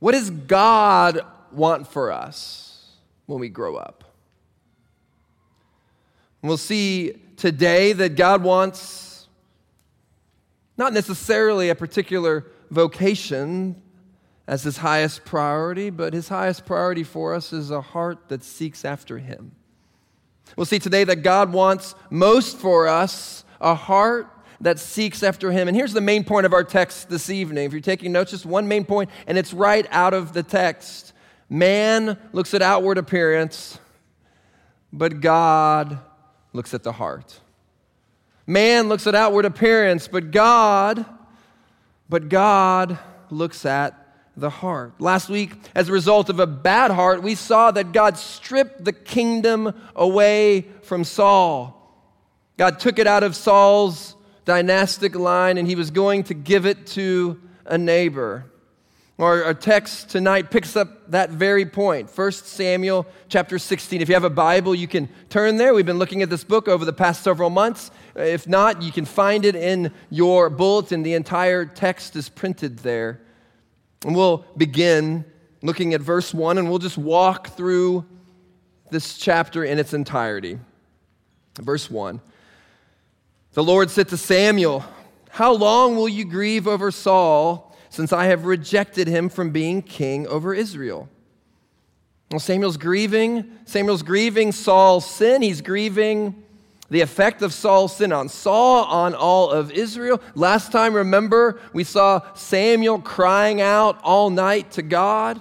What does God want for us when we grow up? We'll see today that God wants not necessarily a particular vocation as his highest priority, but his highest priority for us is a heart that seeks after him. We'll see today that God wants most for us a heart that seeks after him. And here's the main point of our text this evening. If you're taking notes, just one main point, and it's right out of the text. Man looks at outward appearance, but God looks at the heart. Man looks at outward appearance, but God, but God looks at the heart. Last week, as a result of a bad heart, we saw that God stripped the kingdom away from Saul. God took it out of Saul's dynastic line and he was going to give it to a neighbor. Our, our text tonight picks up that very point. 1 Samuel chapter 16. If you have a Bible, you can turn there. We've been looking at this book over the past several months. Uh, if not, you can find it in your bulletin. The entire text is printed there. And we'll begin looking at verse 1 and we'll just walk through this chapter in its entirety. Verse 1. The Lord said to Samuel, How long will you grieve over Saul, since I have rejected him from being king over Israel? Well, Samuel's grieving. Samuel's grieving Saul's sin. He's grieving the effect of Saul's sin on Saul, on all of Israel. Last time, remember, we saw Samuel crying out all night to God.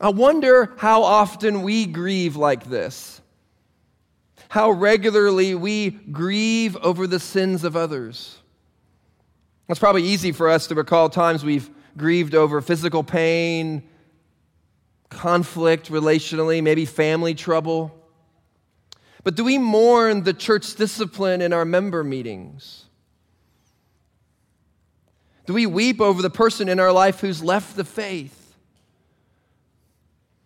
I wonder how often we grieve like this how regularly we grieve over the sins of others. It's probably easy for us to recall times we've grieved over physical pain, conflict relationally, maybe family trouble. But do we mourn the church discipline in our member meetings? Do we weep over the person in our life who's left the faith?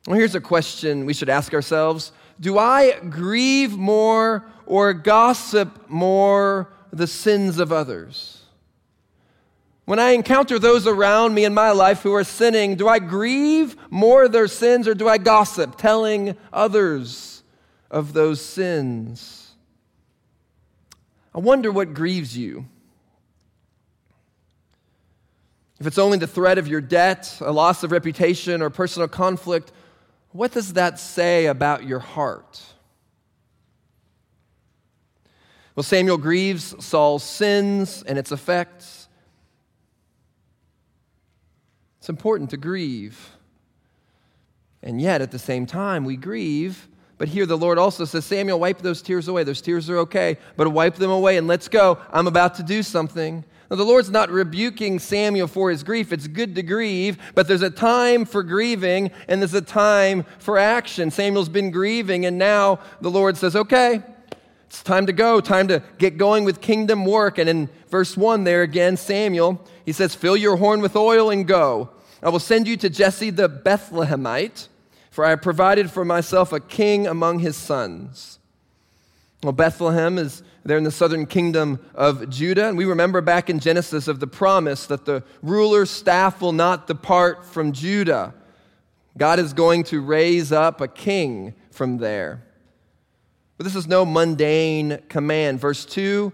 Well, here's a question we should ask ourselves do I grieve more or gossip more the sins of others? When I encounter those around me in my life who are sinning, do I grieve more their sins or do I gossip, telling others of those sins? I wonder what grieves you. If it's only the threat of your debt, a loss of reputation, or personal conflict, what does that say about your heart? Well, Samuel grieves Saul's sins and its effects. It's important to grieve. And yet, at the same time, we grieve. But here the Lord also says, Samuel, wipe those tears away. Those tears are okay, but wipe them away and let's go. I'm about to do something. Now, the Lord's not rebuking Samuel for his grief. It's good to grieve, but there's a time for grieving and there's a time for action. Samuel's been grieving, and now the Lord says, okay, it's time to go, time to get going with kingdom work. And in verse 1 there again, Samuel, he says, Fill your horn with oil and go. I will send you to Jesse the Bethlehemite, for I have provided for myself a king among his sons. Well, Bethlehem is there in the southern kingdom of Judah. And we remember back in Genesis of the promise that the ruler's staff will not depart from Judah. God is going to raise up a king from there. But this is no mundane command. Verse 2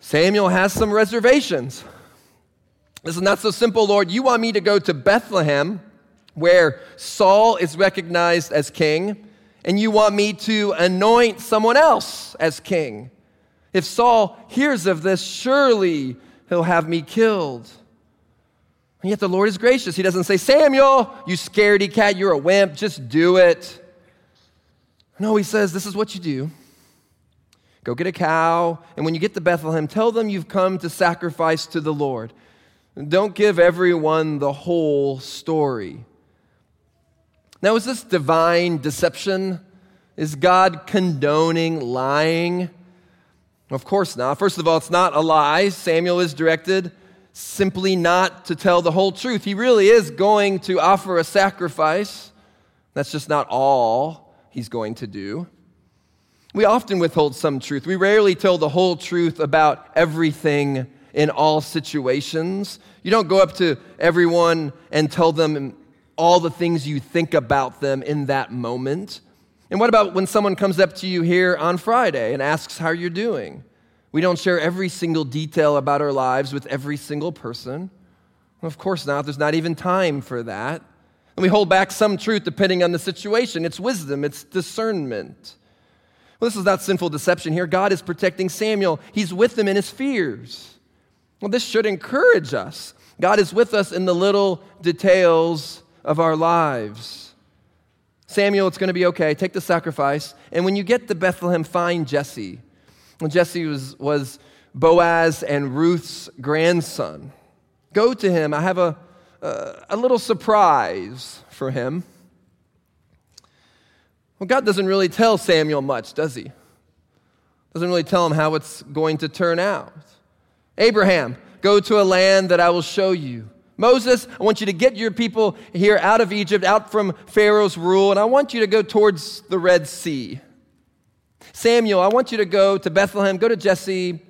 Samuel has some reservations. This is not so simple, Lord. You want me to go to Bethlehem, where Saul is recognized as king and you want me to anoint someone else as king. If Saul hears of this, surely he'll have me killed. And yet the Lord is gracious. He doesn't say, Samuel, you scaredy cat, you're a wimp, just do it. No, he says, this is what you do. Go get a cow, and when you get to Bethlehem, tell them you've come to sacrifice to the Lord. Don't give everyone the whole story. Now, is this divine deception? Is God condoning lying? Of course not. First of all, it's not a lie. Samuel is directed simply not to tell the whole truth. He really is going to offer a sacrifice. That's just not all he's going to do. We often withhold some truth. We rarely tell the whole truth about everything in all situations. You don't go up to everyone and tell them all the things you think about them in that moment. And what about when someone comes up to you here on Friday and asks how you're doing? We don't share every single detail about our lives with every single person. Of course not. There's not even time for that. And we hold back some truth depending on the situation. It's wisdom, it's discernment. Well, this is not sinful deception here. God is protecting Samuel, He's with him in his fears. Well, this should encourage us. God is with us in the little details of our lives. Samuel, it's going to be okay. Take the sacrifice. And when you get to Bethlehem, find Jesse. Jesse was, was Boaz and Ruth's grandson. Go to him. I have a, a little surprise for him. Well, God doesn't really tell Samuel much, does he? Doesn't really tell him how it's going to turn out. Abraham, go to a land that I will show you. Moses, I want you to get your people here out of Egypt, out from Pharaoh's rule, and I want you to go towards the Red Sea. Samuel, I want you to go to Bethlehem, go to Jesse.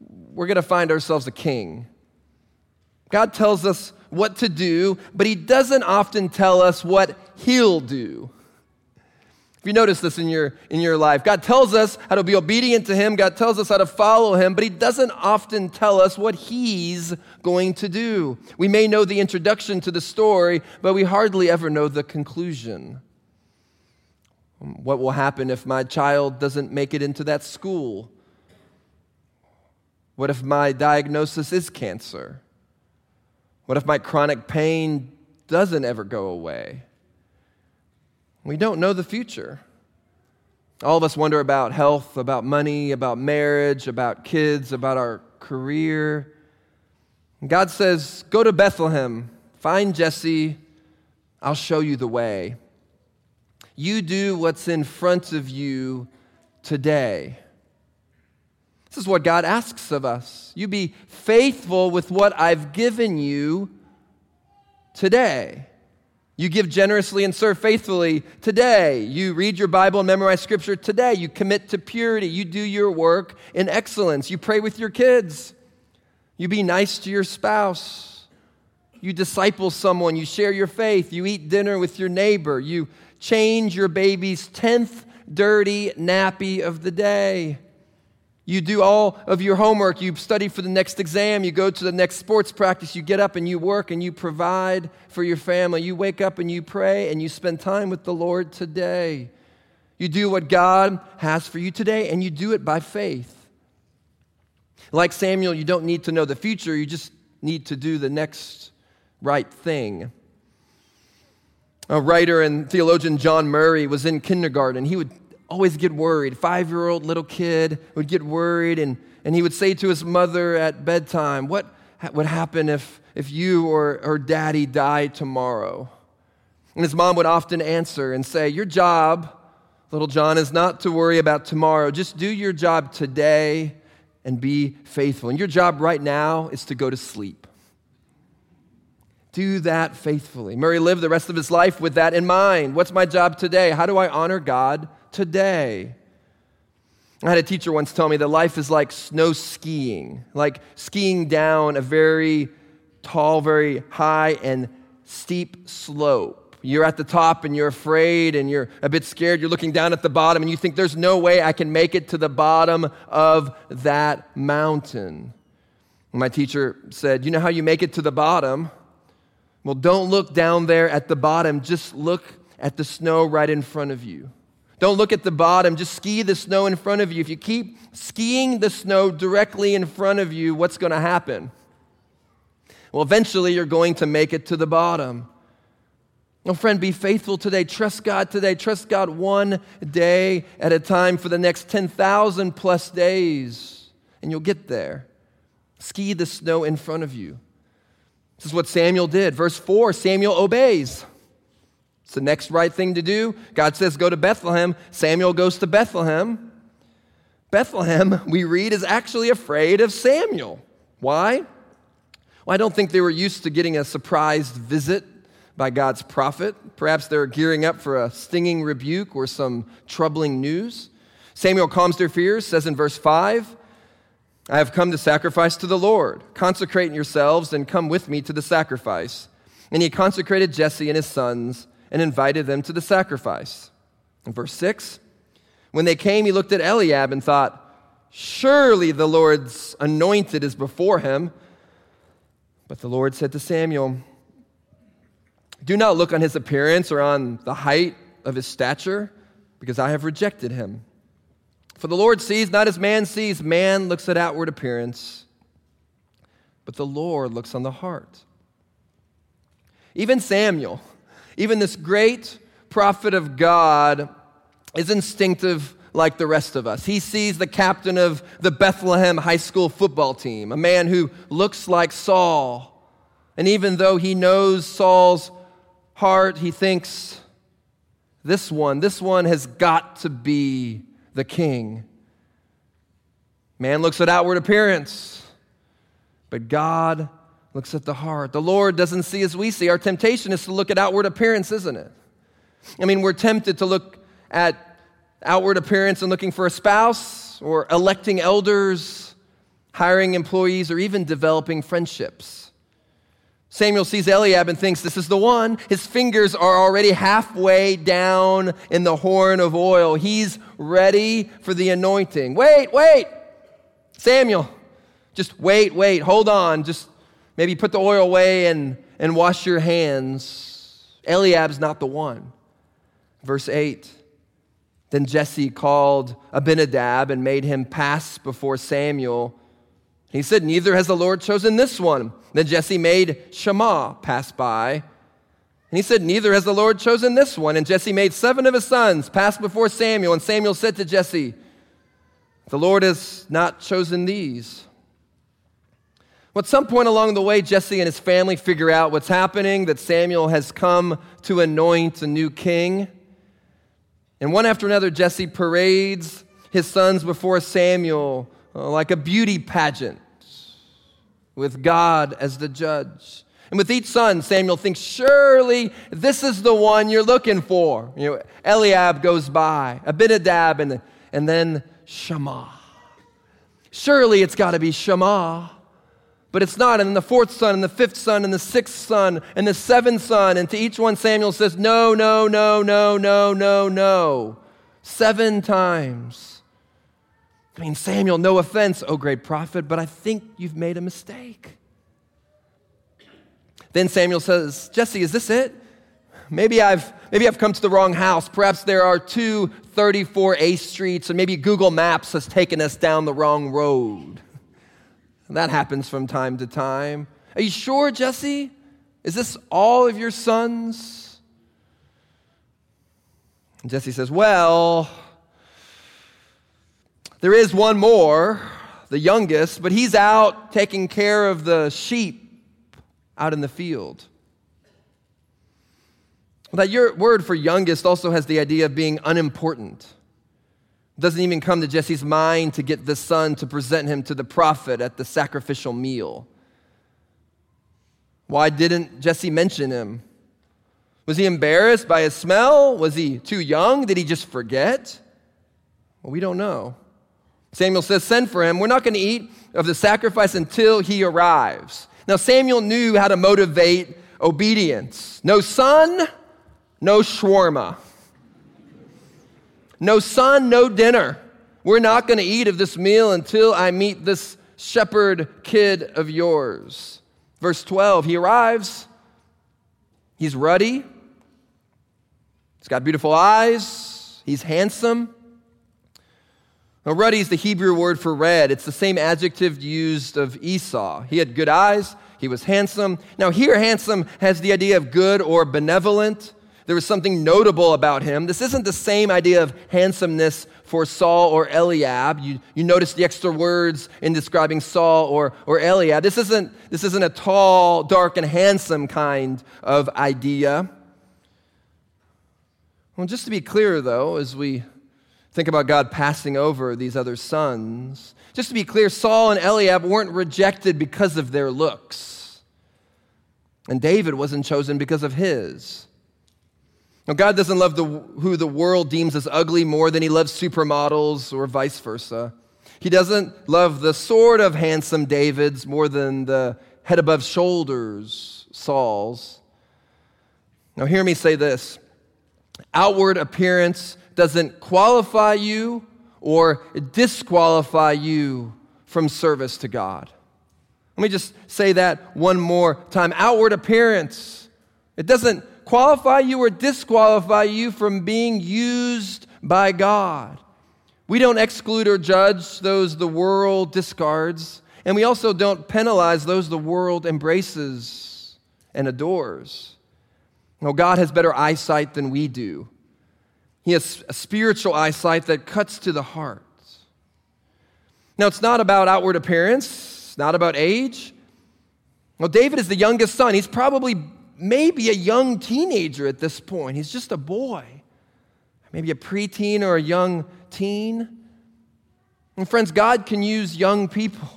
We're going to find ourselves a king. God tells us what to do, but He doesn't often tell us what He'll do. If you notice this in your, in your life, God tells us how to be obedient to Him, God tells us how to follow Him, but He doesn't often tell us what He's going to do. We may know the introduction to the story, but we hardly ever know the conclusion. What will happen if my child doesn't make it into that school? What if my diagnosis is cancer? What if my chronic pain doesn't ever go away? We don't know the future. All of us wonder about health, about money, about marriage, about kids, about our career. God says, Go to Bethlehem, find Jesse, I'll show you the way. You do what's in front of you today. This is what God asks of us. You be faithful with what I've given you today. You give generously and serve faithfully today. You read your Bible and memorize scripture today. You commit to purity. You do your work in excellence. You pray with your kids. You be nice to your spouse. You disciple someone. You share your faith. You eat dinner with your neighbor. You change your baby's 10th dirty nappy of the day. You do all of your homework. You study for the next exam. You go to the next sports practice. You get up and you work and you provide for your family. You wake up and you pray and you spend time with the Lord today. You do what God has for you today and you do it by faith. Like Samuel, you don't need to know the future, you just need to do the next right thing. A writer and theologian John Murray was in kindergarten. He would always get worried. Five year old little kid would get worried, and, and he would say to his mother at bedtime, What would happen if, if you or, or daddy died tomorrow? And his mom would often answer and say, Your job, little John, is not to worry about tomorrow. Just do your job today and be faithful. And your job right now is to go to sleep. Do that faithfully. Murray lived the rest of his life with that in mind. What's my job today? How do I honor God today? I had a teacher once tell me that life is like snow skiing, like skiing down a very tall, very high, and steep slope. You're at the top and you're afraid and you're a bit scared. You're looking down at the bottom and you think, there's no way I can make it to the bottom of that mountain. My teacher said, You know how you make it to the bottom? Well, don't look down there at the bottom, just look at the snow right in front of you. Don't look at the bottom, just ski the snow in front of you. If you keep skiing the snow directly in front of you, what's going to happen? Well, eventually you're going to make it to the bottom. Well, friend, be faithful today. Trust God today. Trust God one day at a time for the next 10,000 plus days, and you'll get there. Ski the snow in front of you. This is what Samuel did. Verse 4 Samuel obeys. It's the next right thing to do. God says, Go to Bethlehem. Samuel goes to Bethlehem. Bethlehem, we read, is actually afraid of Samuel. Why? Well, I don't think they were used to getting a surprised visit by God's prophet. Perhaps they're gearing up for a stinging rebuke or some troubling news. Samuel calms their fears, says in verse 5 I have come to sacrifice to the Lord. Consecrate yourselves and come with me to the sacrifice. And he consecrated Jesse and his sons and invited them to the sacrifice. In verse 6, when they came, he looked at Eliab and thought, Surely the Lord's anointed is before him. But the Lord said to Samuel, Do not look on his appearance or on the height of his stature, because I have rejected him. For the Lord sees not as man sees, man looks at outward appearance, but the Lord looks on the heart. Even Samuel, even this great prophet of God, is instinctive like the rest of us. He sees the captain of the Bethlehem high school football team, a man who looks like Saul. And even though he knows Saul's heart, he thinks, this one, this one has got to be the king. Man looks at outward appearance, but God looks at the heart. The Lord doesn't see as we see. Our temptation is to look at outward appearance, isn't it? I mean, we're tempted to look at outward appearance and looking for a spouse, or electing elders, hiring employees, or even developing friendships. Samuel sees Eliab and thinks, This is the one. His fingers are already halfway down in the horn of oil. He's ready for the anointing. Wait, wait. Samuel, just wait, wait, hold on. Just maybe put the oil away and, and wash your hands. Eliab's not the one. Verse 8 Then Jesse called Abinadab and made him pass before Samuel. He said, Neither has the Lord chosen this one. Then Jesse made Shammah pass by. And he said, Neither has the Lord chosen this one. And Jesse made seven of his sons pass before Samuel. And Samuel said to Jesse, The Lord has not chosen these. Well, at some point along the way, Jesse and his family figure out what's happening, that Samuel has come to anoint a new king. And one after another, Jesse parades his sons before Samuel uh, like a beauty pageant with God as the judge. And with each son, Samuel thinks, surely this is the one you're looking for. You know, Eliab goes by, Abinadab, and, and then Shammah. Surely it's got to be Shammah. But it's not. And then the fourth son, and the fifth son, and the sixth son, and the seventh son. And to each one, Samuel says, No, no, no, no, no, no, no. Seven times. I mean, Samuel, no offense, oh great prophet, but I think you've made a mistake. Then Samuel says, Jesse, is this it? Maybe I've, maybe I've come to the wrong house. Perhaps there are two 34A streets, and maybe Google Maps has taken us down the wrong road. That happens from time to time. Are you sure, Jesse? Is this all of your sons? And Jesse says, Well, there is one more, the youngest, but he's out taking care of the sheep out in the field. That your word for youngest also has the idea of being unimportant. Doesn't even come to Jesse's mind to get the son to present him to the prophet at the sacrificial meal. Why didn't Jesse mention him? Was he embarrassed by his smell? Was he too young? Did he just forget? Well, we don't know. Samuel says, Send for him. We're not going to eat of the sacrifice until he arrives. Now, Samuel knew how to motivate obedience. No son, no shawarma. No son, no dinner. We're not going to eat of this meal until I meet this shepherd kid of yours. Verse 12, he arrives. He's ruddy. He's got beautiful eyes. He's handsome. Now, ruddy is the Hebrew word for red. It's the same adjective used of Esau. He had good eyes, he was handsome. Now, here, handsome has the idea of good or benevolent. There was something notable about him. This isn't the same idea of handsomeness for Saul or Eliab. You, you notice the extra words in describing Saul or, or Eliab. This isn't, this isn't a tall, dark, and handsome kind of idea. Well, just to be clear, though, as we Think about God passing over these other sons. Just to be clear, Saul and Eliab weren't rejected because of their looks. And David wasn't chosen because of his. Now, God doesn't love the, who the world deems as ugly more than he loves supermodels or vice versa. He doesn't love the sort of handsome Davids more than the head above shoulders Sauls. Now, hear me say this outward appearance doesn't qualify you or disqualify you from service to God. Let me just say that one more time. Outward appearance, it doesn't qualify you or disqualify you from being used by God. We don't exclude or judge those the world discards, and we also don't penalize those the world embraces and adores. No, God has better eyesight than we do. He has a spiritual eyesight that cuts to the heart. Now, it's not about outward appearance, it's not about age. Well, David is the youngest son. He's probably maybe a young teenager at this point. He's just a boy, maybe a preteen or a young teen. And, friends, God can use young people.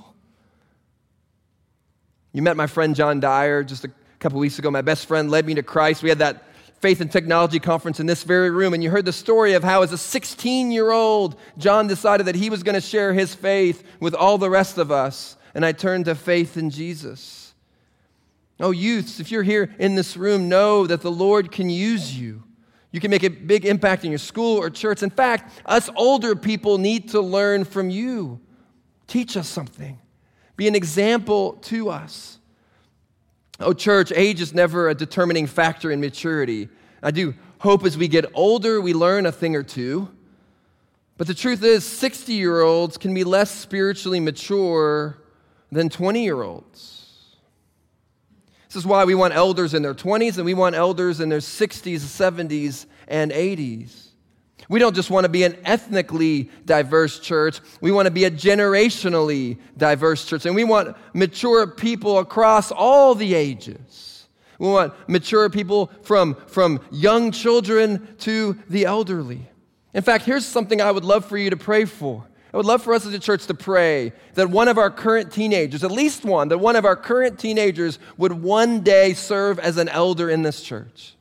You met my friend John Dyer just a couple weeks ago. My best friend led me to Christ. We had that faith and technology conference in this very room, and you heard the story of how, as a 16 year old, John decided that he was going to share his faith with all the rest of us. And I turned to faith in Jesus. Oh, youths, if you're here in this room, know that the Lord can use you. You can make a big impact in your school or church. In fact, us older people need to learn from you. Teach us something, be an example to us. Oh, church, age is never a determining factor in maturity. I do hope as we get older, we learn a thing or two. But the truth is, 60 year olds can be less spiritually mature than 20 year olds. This is why we want elders in their 20s and we want elders in their 60s, 70s, and 80s. We don't just want to be an ethnically diverse church, we want to be a generationally diverse church. And we want mature people across all the ages. We want mature people from, from young children to the elderly. In fact, here's something I would love for you to pray for. I would love for us as a church to pray that one of our current teenagers, at least one, that one of our current teenagers would one day serve as an elder in this church.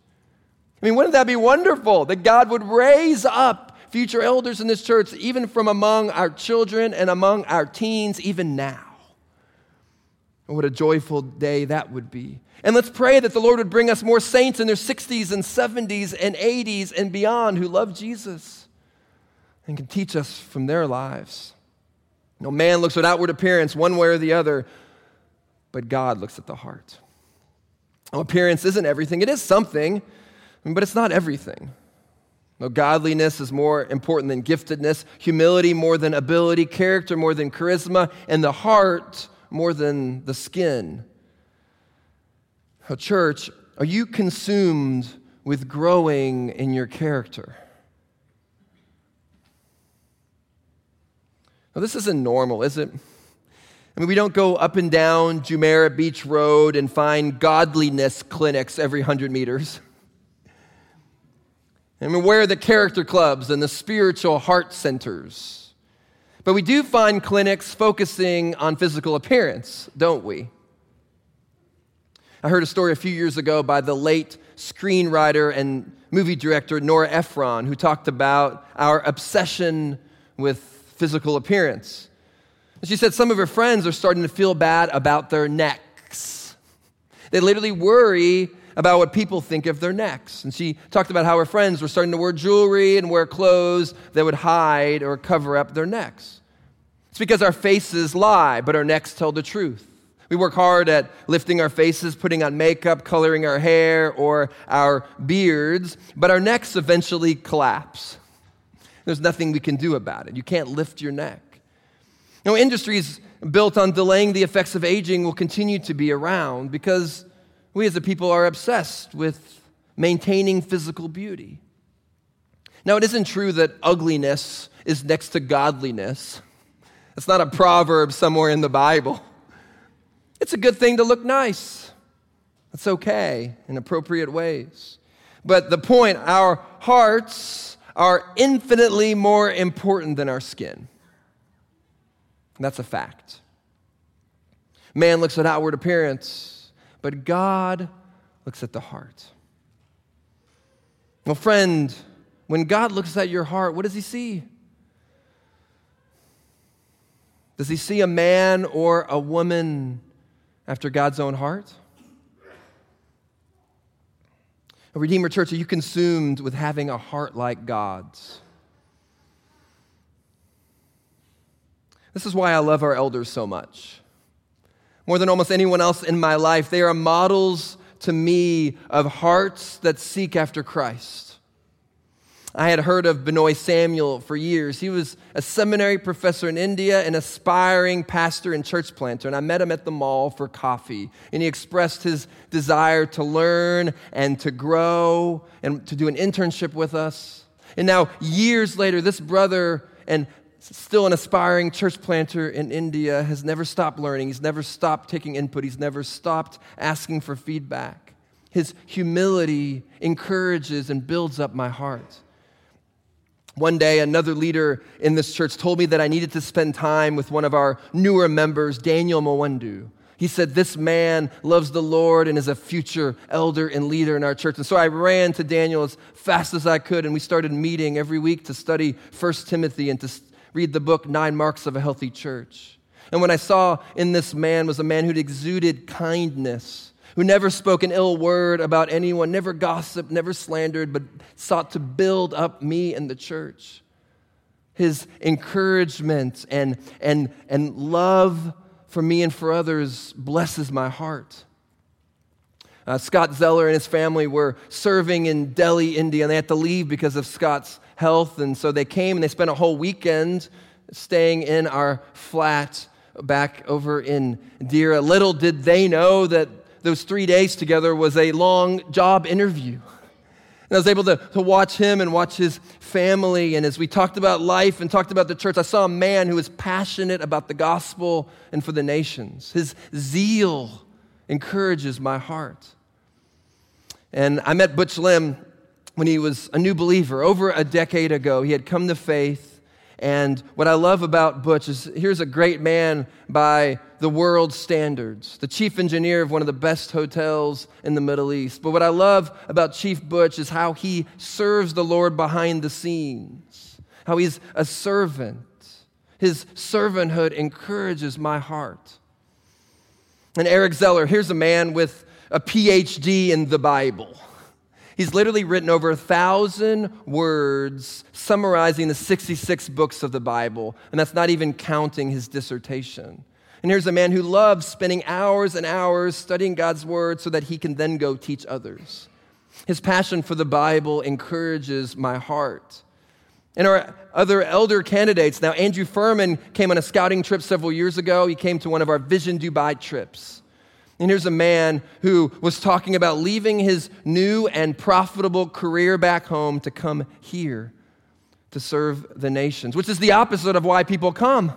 I mean, wouldn't that be wonderful that God would raise up future elders in this church, even from among our children and among our teens, even now? What a joyful day that would be. And let's pray that the Lord would bring us more saints in their 60s and 70s and 80s and beyond who love Jesus and can teach us from their lives. No man looks at outward appearance one way or the other, but God looks at the heart. appearance isn't everything, it is something. But it's not everything. No, godliness is more important than giftedness, humility more than ability, character more than charisma, and the heart more than the skin. Oh, church, are you consumed with growing in your character? Well, this isn't normal, is it? I mean, we don't go up and down Jumeirah Beach Road and find godliness clinics every 100 meters. I mean, where are the character clubs and the spiritual heart centers? But we do find clinics focusing on physical appearance, don't we? I heard a story a few years ago by the late screenwriter and movie director Nora Ephron, who talked about our obsession with physical appearance. She said some of her friends are starting to feel bad about their necks. They literally worry about what people think of their necks. And she talked about how her friends were starting to wear jewelry and wear clothes that would hide or cover up their necks. It's because our faces lie, but our necks tell the truth. We work hard at lifting our faces, putting on makeup, coloring our hair or our beards, but our necks eventually collapse. There's nothing we can do about it. You can't lift your neck. You industries built on delaying the effects of aging will continue to be around because we as a people are obsessed with maintaining physical beauty. Now, it isn't true that ugliness is next to godliness. It's not a proverb somewhere in the Bible. It's a good thing to look nice. It's okay in appropriate ways. But the point, our hearts are infinitely more important than our skin. That's a fact. Man looks at outward appearance, but God looks at the heart. Well, friend, when God looks at your heart, what does he see? Does he see a man or a woman after God's own heart? A Redeemer Church, are you consumed with having a heart like God's? This is why I love our elders so much. More than almost anyone else in my life, they are models to me of hearts that seek after Christ. I had heard of Benoy Samuel for years. He was a seminary professor in India, an aspiring pastor and church planter. And I met him at the mall for coffee. And he expressed his desire to learn and to grow and to do an internship with us. And now, years later, this brother and still an aspiring church planter in India has never stopped learning. He's never stopped taking input. He's never stopped asking for feedback. His humility encourages and builds up my heart. One day, another leader in this church told me that I needed to spend time with one of our newer members, Daniel Mwandu. He said, This man loves the Lord and is a future elder and leader in our church. And so I ran to Daniel as fast as I could, and we started meeting every week to study 1 Timothy and to read the book, Nine Marks of a Healthy Church. And what I saw in this man was a man who'd exuded kindness who never spoke an ill word about anyone, never gossiped, never slandered, but sought to build up me and the church. His encouragement and, and, and love for me and for others blesses my heart. Uh, Scott Zeller and his family were serving in Delhi, India, and they had to leave because of Scott's health. And so they came and they spent a whole weekend staying in our flat back over in Deira. Little did they know that those three days together was a long job interview. And I was able to, to watch him and watch his family. And as we talked about life and talked about the church, I saw a man who was passionate about the gospel and for the nations. His zeal encourages my heart. And I met Butch Lim when he was a new believer over a decade ago. He had come to faith. And what I love about Butch is here's a great man by the world's standards, the chief engineer of one of the best hotels in the Middle East. But what I love about Chief Butch is how he serves the Lord behind the scenes, how he's a servant. His servanthood encourages my heart. And Eric Zeller, here's a man with a PhD in the Bible. He's literally written over a thousand words summarizing the 66 books of the Bible, and that's not even counting his dissertation. And here's a man who loves spending hours and hours studying God's word so that he can then go teach others. His passion for the Bible encourages my heart. And our other elder candidates, now Andrew Furman came on a scouting trip several years ago. He came to one of our Vision Dubai trips. And here's a man who was talking about leaving his new and profitable career back home to come here to serve the nations, which is the opposite of why people come.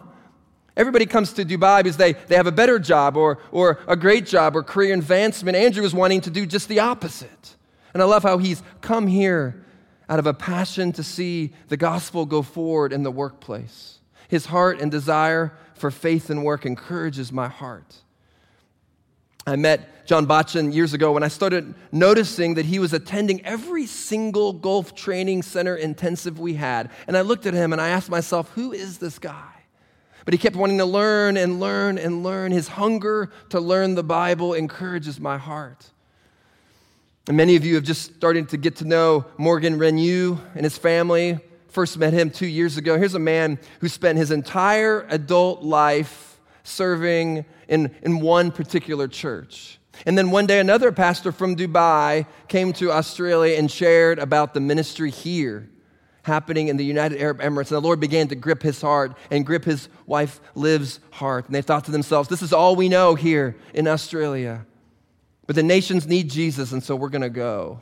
Everybody comes to Dubai because they, they have a better job or, or a great job or career advancement. Andrew is wanting to do just the opposite. And I love how he's come here out of a passion to see the gospel go forward in the workplace. His heart and desire for faith and work encourages my heart. I met John Botchin years ago when I started noticing that he was attending every single Gulf Training Center intensive we had. And I looked at him and I asked myself, who is this guy? But he kept wanting to learn and learn and learn. His hunger to learn the Bible encourages my heart. And many of you have just started to get to know Morgan Renew and his family. First met him two years ago. Here's a man who spent his entire adult life serving in, in one particular church. And then one day, another pastor from Dubai came to Australia and shared about the ministry here happening in the United Arab Emirates. And the Lord began to grip his heart and grip his wife Liv's heart. And they thought to themselves, this is all we know here in Australia. But the nations need Jesus, and so we're going to go.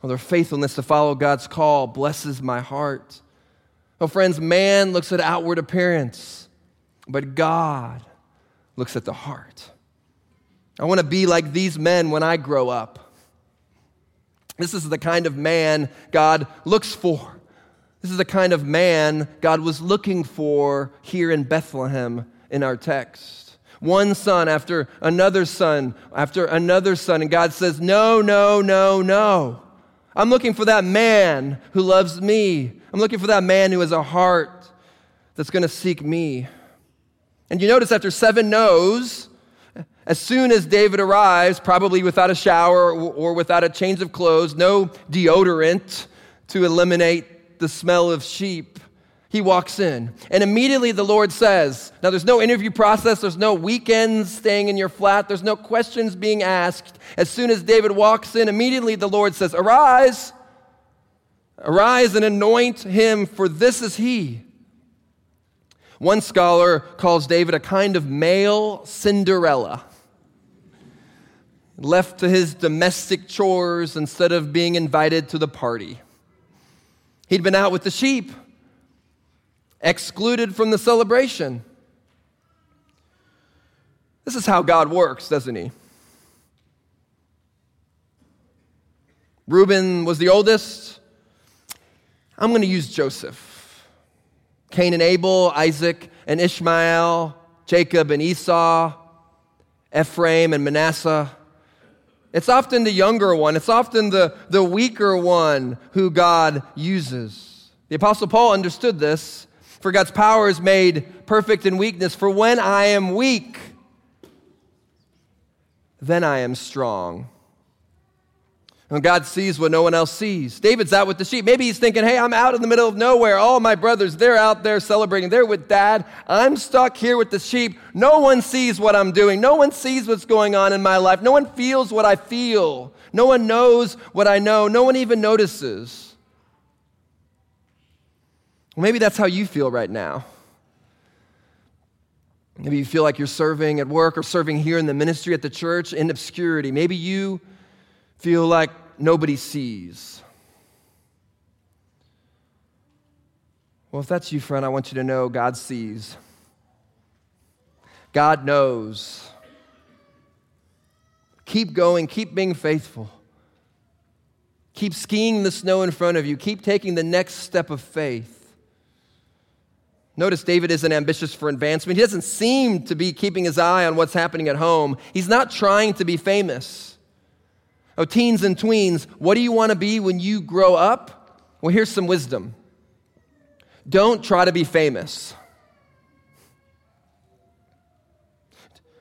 Well, their faithfulness to follow God's call blesses my heart. Oh, friends, man looks at outward appearance, but God looks at the heart. I want to be like these men when I grow up. This is the kind of man God looks for. This is the kind of man God was looking for here in Bethlehem in our text. One son after another son after another son, and God says, No, no, no, no. I'm looking for that man who loves me. I'm looking for that man who has a heart that's going to seek me. And you notice after seven no's, as soon as David arrives, probably without a shower or without a change of clothes, no deodorant to eliminate the smell of sheep, he walks in. And immediately the Lord says, Now there's no interview process, there's no weekends staying in your flat, there's no questions being asked. As soon as David walks in, immediately the Lord says, Arise, arise and anoint him, for this is he. One scholar calls David a kind of male Cinderella left to his domestic chores instead of being invited to the party. He'd been out with the sheep, excluded from the celebration. This is how God works, doesn't he? Reuben was the oldest. I'm going to use Joseph. Cain and Abel, Isaac and Ishmael, Jacob and Esau, Ephraim and Manasseh. It's often the younger one, it's often the, the weaker one who God uses. The Apostle Paul understood this. For God's power is made perfect in weakness. For when I am weak, then I am strong. And God sees what no one else sees. David's out with the sheep. Maybe he's thinking, hey, I'm out in the middle of nowhere. All my brothers, they're out there celebrating. They're with dad. I'm stuck here with the sheep. No one sees what I'm doing. No one sees what's going on in my life. No one feels what I feel. No one knows what I know. No one even notices. Maybe that's how you feel right now. Maybe you feel like you're serving at work or serving here in the ministry at the church in obscurity. Maybe you feel like nobody sees. Well, if that's you, friend, I want you to know God sees. God knows. Keep going, keep being faithful. Keep skiing the snow in front of you. Keep taking the next step of faith. Notice David isn't ambitious for advancement. He doesn't seem to be keeping his eye on what's happening at home. He's not trying to be famous. Oh, teens and tweens, what do you want to be when you grow up? Well, here's some wisdom don't try to be famous.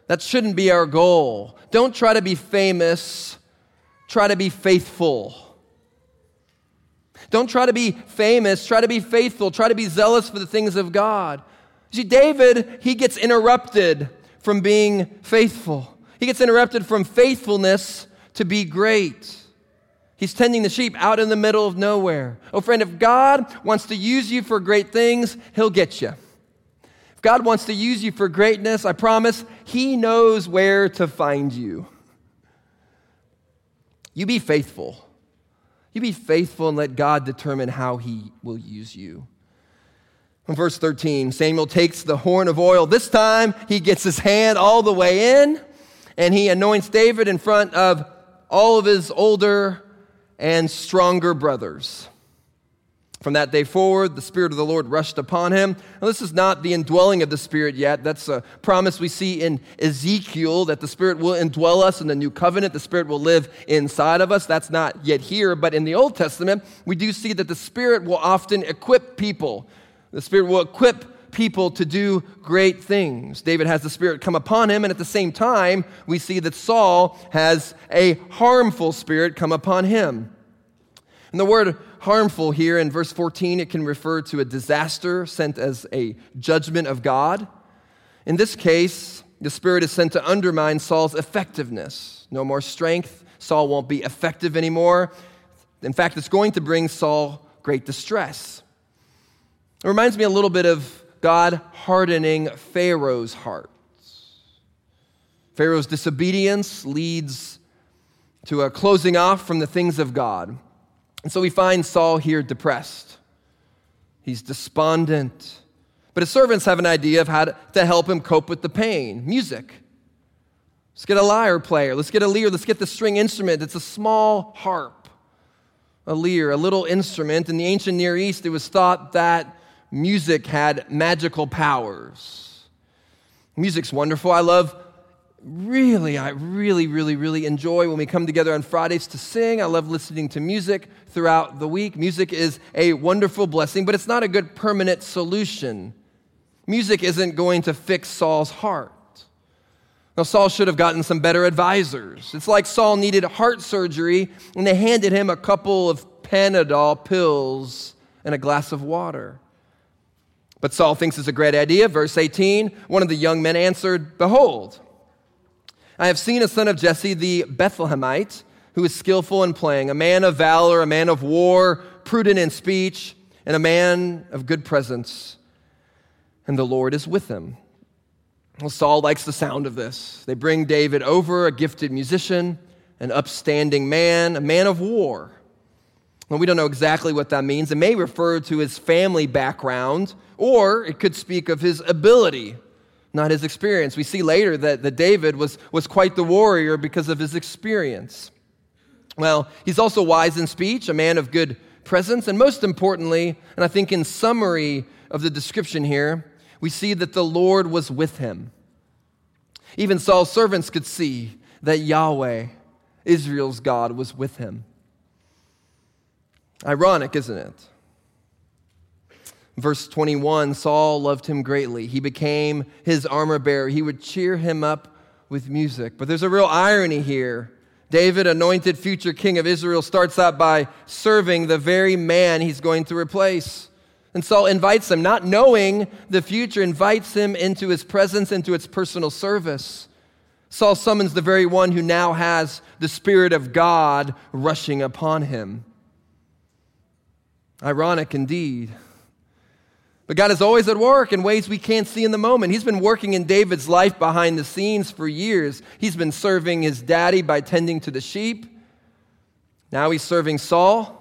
That shouldn't be our goal. Don't try to be famous, try to be faithful. Don't try to be famous, try to be faithful, try to be zealous for the things of God. See, David, he gets interrupted from being faithful. He gets interrupted from faithfulness to be great. He's tending the sheep out in the middle of nowhere. Oh, friend, if God wants to use you for great things, He'll get you. If God wants to use you for greatness, I promise He knows where to find you. You be faithful. You be faithful and let God determine how He will use you. In verse 13, Samuel takes the horn of oil. This time, he gets his hand all the way in and he anoints David in front of all of his older and stronger brothers. From that day forward, the Spirit of the Lord rushed upon him. Now, this is not the indwelling of the Spirit yet. That's a promise we see in Ezekiel that the Spirit will indwell us in the new covenant. The Spirit will live inside of us. That's not yet here. But in the Old Testament, we do see that the Spirit will often equip people. The Spirit will equip people to do great things. David has the Spirit come upon him, and at the same time, we see that Saul has a harmful spirit come upon him. And the word harmful here in verse 14, it can refer to a disaster sent as a judgment of God. In this case, the Spirit is sent to undermine Saul's effectiveness. No more strength. Saul won't be effective anymore. In fact, it's going to bring Saul great distress. It reminds me a little bit of God hardening Pharaoh's heart. Pharaoh's disobedience leads to a closing off from the things of God. And so we find Saul here depressed. He's despondent. But his servants have an idea of how to, help him cope with the pain music. Let's get a lyre player. Let's get a lyre. Let's get the string instrument. It's a small harp, a lyre, a little instrument. In the ancient Near East, it was thought that music had magical powers. Music's wonderful. I love, really, I really, really, really enjoy when we come together on Fridays to sing. I love listening to music throughout the week. Music is a wonderful blessing, but it's not a good permanent solution. Music isn't going to fix Saul's heart. Now, Saul should have gotten some better advisors. It's like Saul needed heart surgery, and they handed him a couple of Panadol pills and a glass of water. But Saul thinks it's a great idea. Verse 18 one of the young men answered, Behold, I have seen a son of Jesse the Bethlehemite who is skillful in playing, a man of valor, a man of war, prudent in speech, and a man of good presence. And the Lord is with him. Well, Saul likes the sound of this. They bring David over, a gifted musician, an upstanding man, a man of war. Well, we don't know exactly what that means. It may refer to his family background, or it could speak of his ability, not his experience. We see later that, that David was, was quite the warrior because of his experience. Well, he's also wise in speech, a man of good presence, and most importantly, and I think in summary of the description here, we see that the Lord was with him. Even Saul's servants could see that Yahweh, Israel's God, was with him. Ironic, isn't it? Verse 21 Saul loved him greatly. He became his armor bearer. He would cheer him up with music. But there's a real irony here. David, anointed future king of Israel, starts out by serving the very man he's going to replace. And Saul invites him, not knowing the future, invites him into his presence, into its personal service. Saul summons the very one who now has the Spirit of God rushing upon him. Ironic indeed. But God is always at work in ways we can't see in the moment. He's been working in David's life behind the scenes for years. He's been serving his daddy by tending to the sheep. Now he's serving Saul.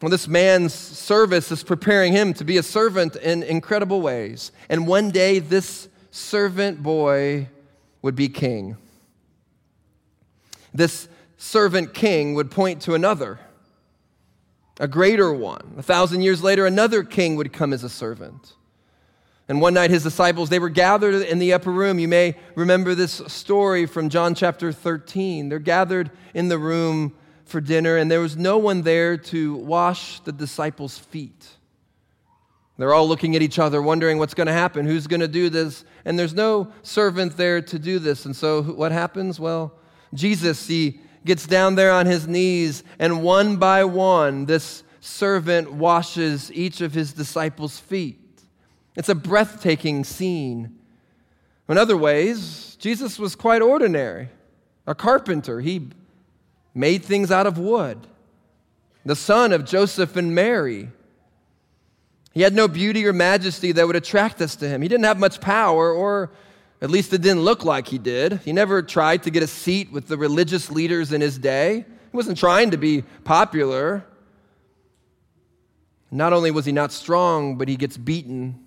Well, this man's service is preparing him to be a servant in incredible ways. And one day, this servant boy would be king. This servant king would point to another a greater one. A thousand years later, another king would come as a servant. And one night, his disciples, they were gathered in the upper room. You may remember this story from John chapter 13. They're gathered in the room for dinner, and there was no one there to wash the disciples' feet. They're all looking at each other, wondering what's going to happen, who's going to do this, and there's no servant there to do this. And so, what happens? Well, Jesus, he gets down there on his knees, and one by one, this servant washes each of his disciples' feet. It's a breathtaking scene. In other ways, Jesus was quite ordinary a carpenter. He made things out of wood, the son of Joseph and Mary. He had no beauty or majesty that would attract us to him. He didn't have much power or at least it didn't look like he did. He never tried to get a seat with the religious leaders in his day. He wasn't trying to be popular. Not only was he not strong, but he gets beaten.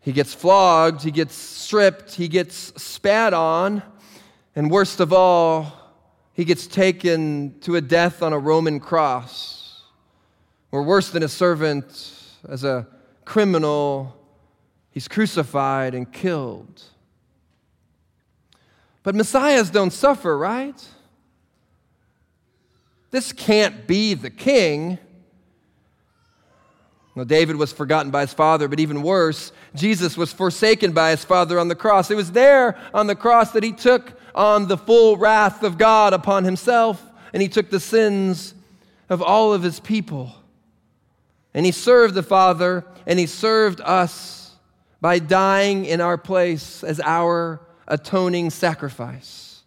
He gets flogged, he gets stripped, he gets spat on, and worst of all, he gets taken to a death on a Roman cross. Or worse than a servant, as a criminal, he's crucified and killed. But messiahs don't suffer, right? This can't be the king. David was forgotten by his father, but even worse, Jesus was forsaken by his father on the cross. It was there on the cross that he took on the full wrath of God upon himself, and he took the sins of all of his people. And he served the Father, and he served us by dying in our place as our atoning sacrifice.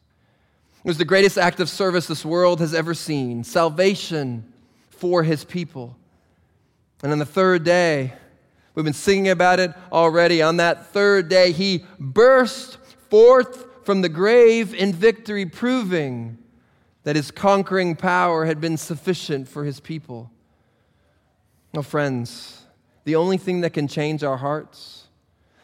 It was the greatest act of service this world has ever seen salvation for his people. And on the third day, we've been singing about it already. On that third day, he burst forth from the grave in victory, proving that his conquering power had been sufficient for his people. No, friends, the only thing that can change our hearts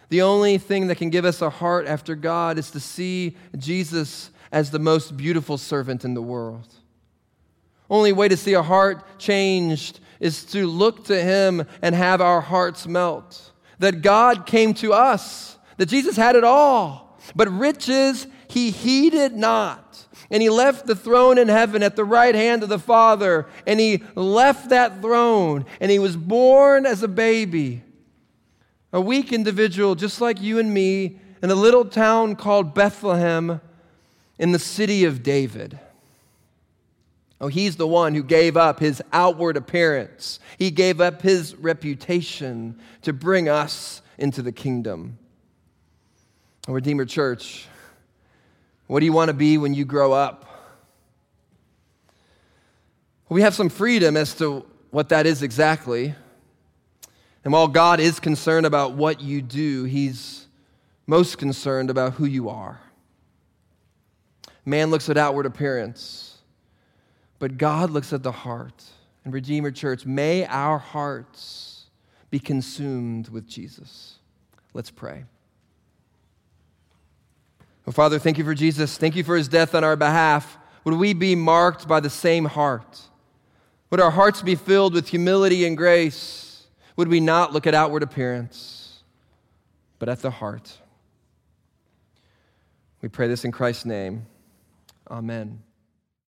the only thing that can give us a heart after God is to see Jesus as the most beautiful servant in the world. Only way to see a heart changed is to look to Him and have our hearts melt. That God came to us, that Jesus had it all, but riches He heeded not. And He left the throne in heaven at the right hand of the Father, and He left that throne, and He was born as a baby a weak individual just like you and me in a little town called Bethlehem in the city of David. Oh, he's the one who gave up his outward appearance. He gave up his reputation to bring us into the kingdom. Oh, Redeemer Church, what do you want to be when you grow up? We have some freedom as to what that is exactly. And while God is concerned about what you do, He's most concerned about who you are. Man looks at outward appearance, but God looks at the heart. And Redeemer Church, may our hearts be consumed with Jesus. Let's pray. Well, Father, thank you for Jesus. Thank you for his death on our behalf. Would we be marked by the same heart? Would our hearts be filled with humility and grace? Would we not look at outward appearance, but at the heart? We pray this in Christ's name. Amen.